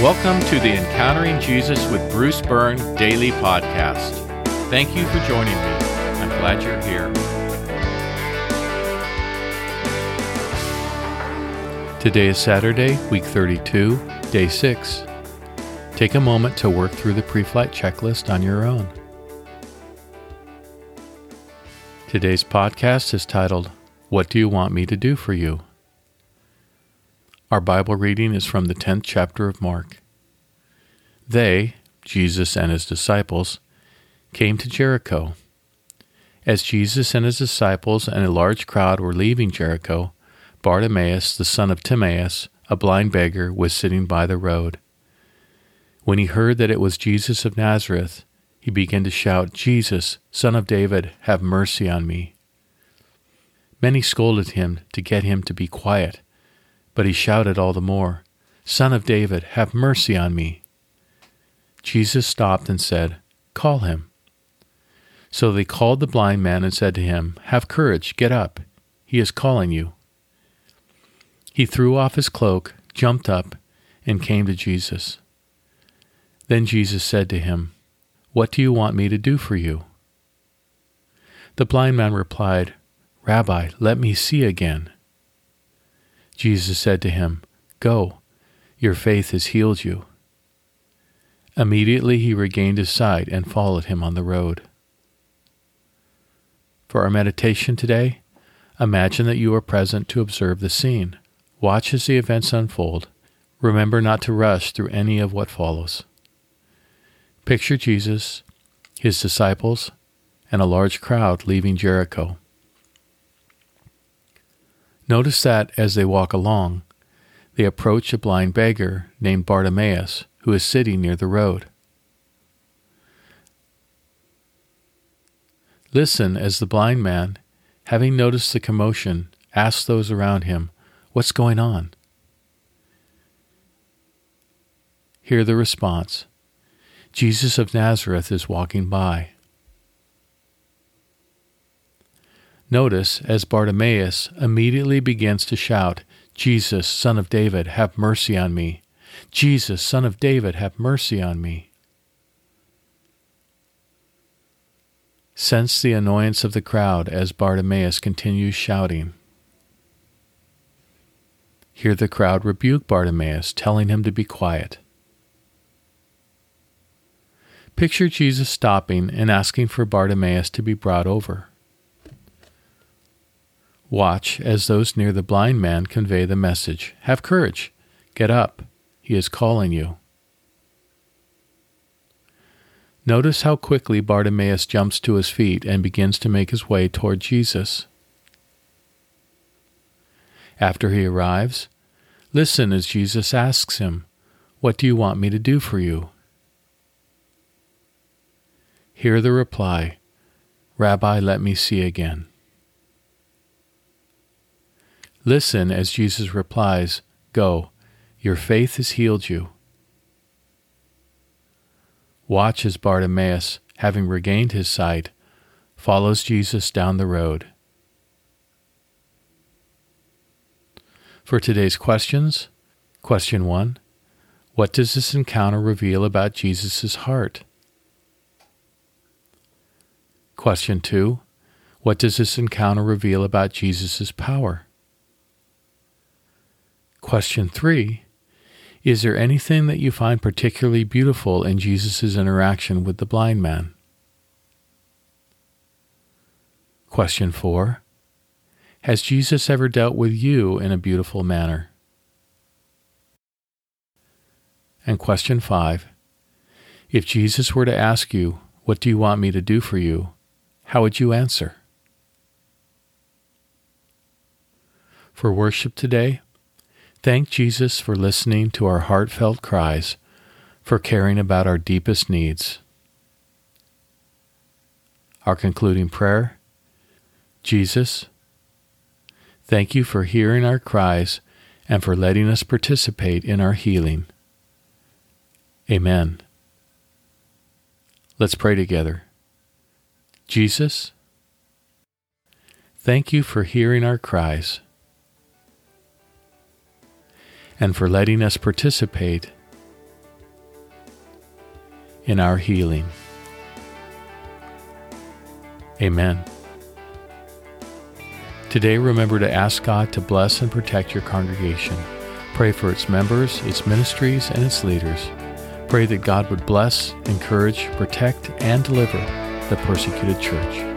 Welcome to the Encountering Jesus with Bruce Byrne daily podcast. Thank you for joining me. I'm glad you're here. Today is Saturday, week 32, day 6. Take a moment to work through the pre flight checklist on your own. Today's podcast is titled, What Do You Want Me to Do for You? Our Bible reading is from the 10th chapter of Mark. They, Jesus and his disciples, came to Jericho. As Jesus and his disciples and a large crowd were leaving Jericho, Bartimaeus, the son of Timaeus, a blind beggar, was sitting by the road. When he heard that it was Jesus of Nazareth, he began to shout, Jesus, son of David, have mercy on me. Many scolded him to get him to be quiet. But he shouted all the more, Son of David, have mercy on me. Jesus stopped and said, Call him. So they called the blind man and said to him, Have courage, get up. He is calling you. He threw off his cloak, jumped up, and came to Jesus. Then Jesus said to him, What do you want me to do for you? The blind man replied, Rabbi, let me see again. Jesus said to him, Go, your faith has healed you. Immediately he regained his sight and followed him on the road. For our meditation today, imagine that you are present to observe the scene. Watch as the events unfold. Remember not to rush through any of what follows. Picture Jesus, his disciples, and a large crowd leaving Jericho. Notice that as they walk along, they approach a blind beggar named Bartimaeus who is sitting near the road. Listen as the blind man, having noticed the commotion, asks those around him, What's going on? Hear the response Jesus of Nazareth is walking by. Notice as Bartimaeus immediately begins to shout, Jesus, Son of David, have mercy on me. Jesus, Son of David, have mercy on me. Sense the annoyance of the crowd as Bartimaeus continues shouting. Hear the crowd rebuke Bartimaeus, telling him to be quiet. Picture Jesus stopping and asking for Bartimaeus to be brought over. Watch as those near the blind man convey the message Have courage, get up, he is calling you. Notice how quickly Bartimaeus jumps to his feet and begins to make his way toward Jesus. After he arrives, listen as Jesus asks him, What do you want me to do for you? Hear the reply, Rabbi, let me see again. Listen as Jesus replies, Go, your faith has healed you. Watch as Bartimaeus, having regained his sight, follows Jesus down the road. For today's questions, question 1 What does this encounter reveal about Jesus' heart? Question 2 What does this encounter reveal about Jesus' power? Question three Is there anything that you find particularly beautiful in Jesus' interaction with the blind man? Question four Has Jesus ever dealt with you in a beautiful manner? And question five If Jesus were to ask you, What do you want me to do for you? how would you answer? For worship today, Thank Jesus for listening to our heartfelt cries, for caring about our deepest needs. Our concluding prayer Jesus, thank you for hearing our cries and for letting us participate in our healing. Amen. Let's pray together. Jesus, thank you for hearing our cries and for letting us participate in our healing. Amen. Today, remember to ask God to bless and protect your congregation. Pray for its members, its ministries, and its leaders. Pray that God would bless, encourage, protect, and deliver the persecuted church.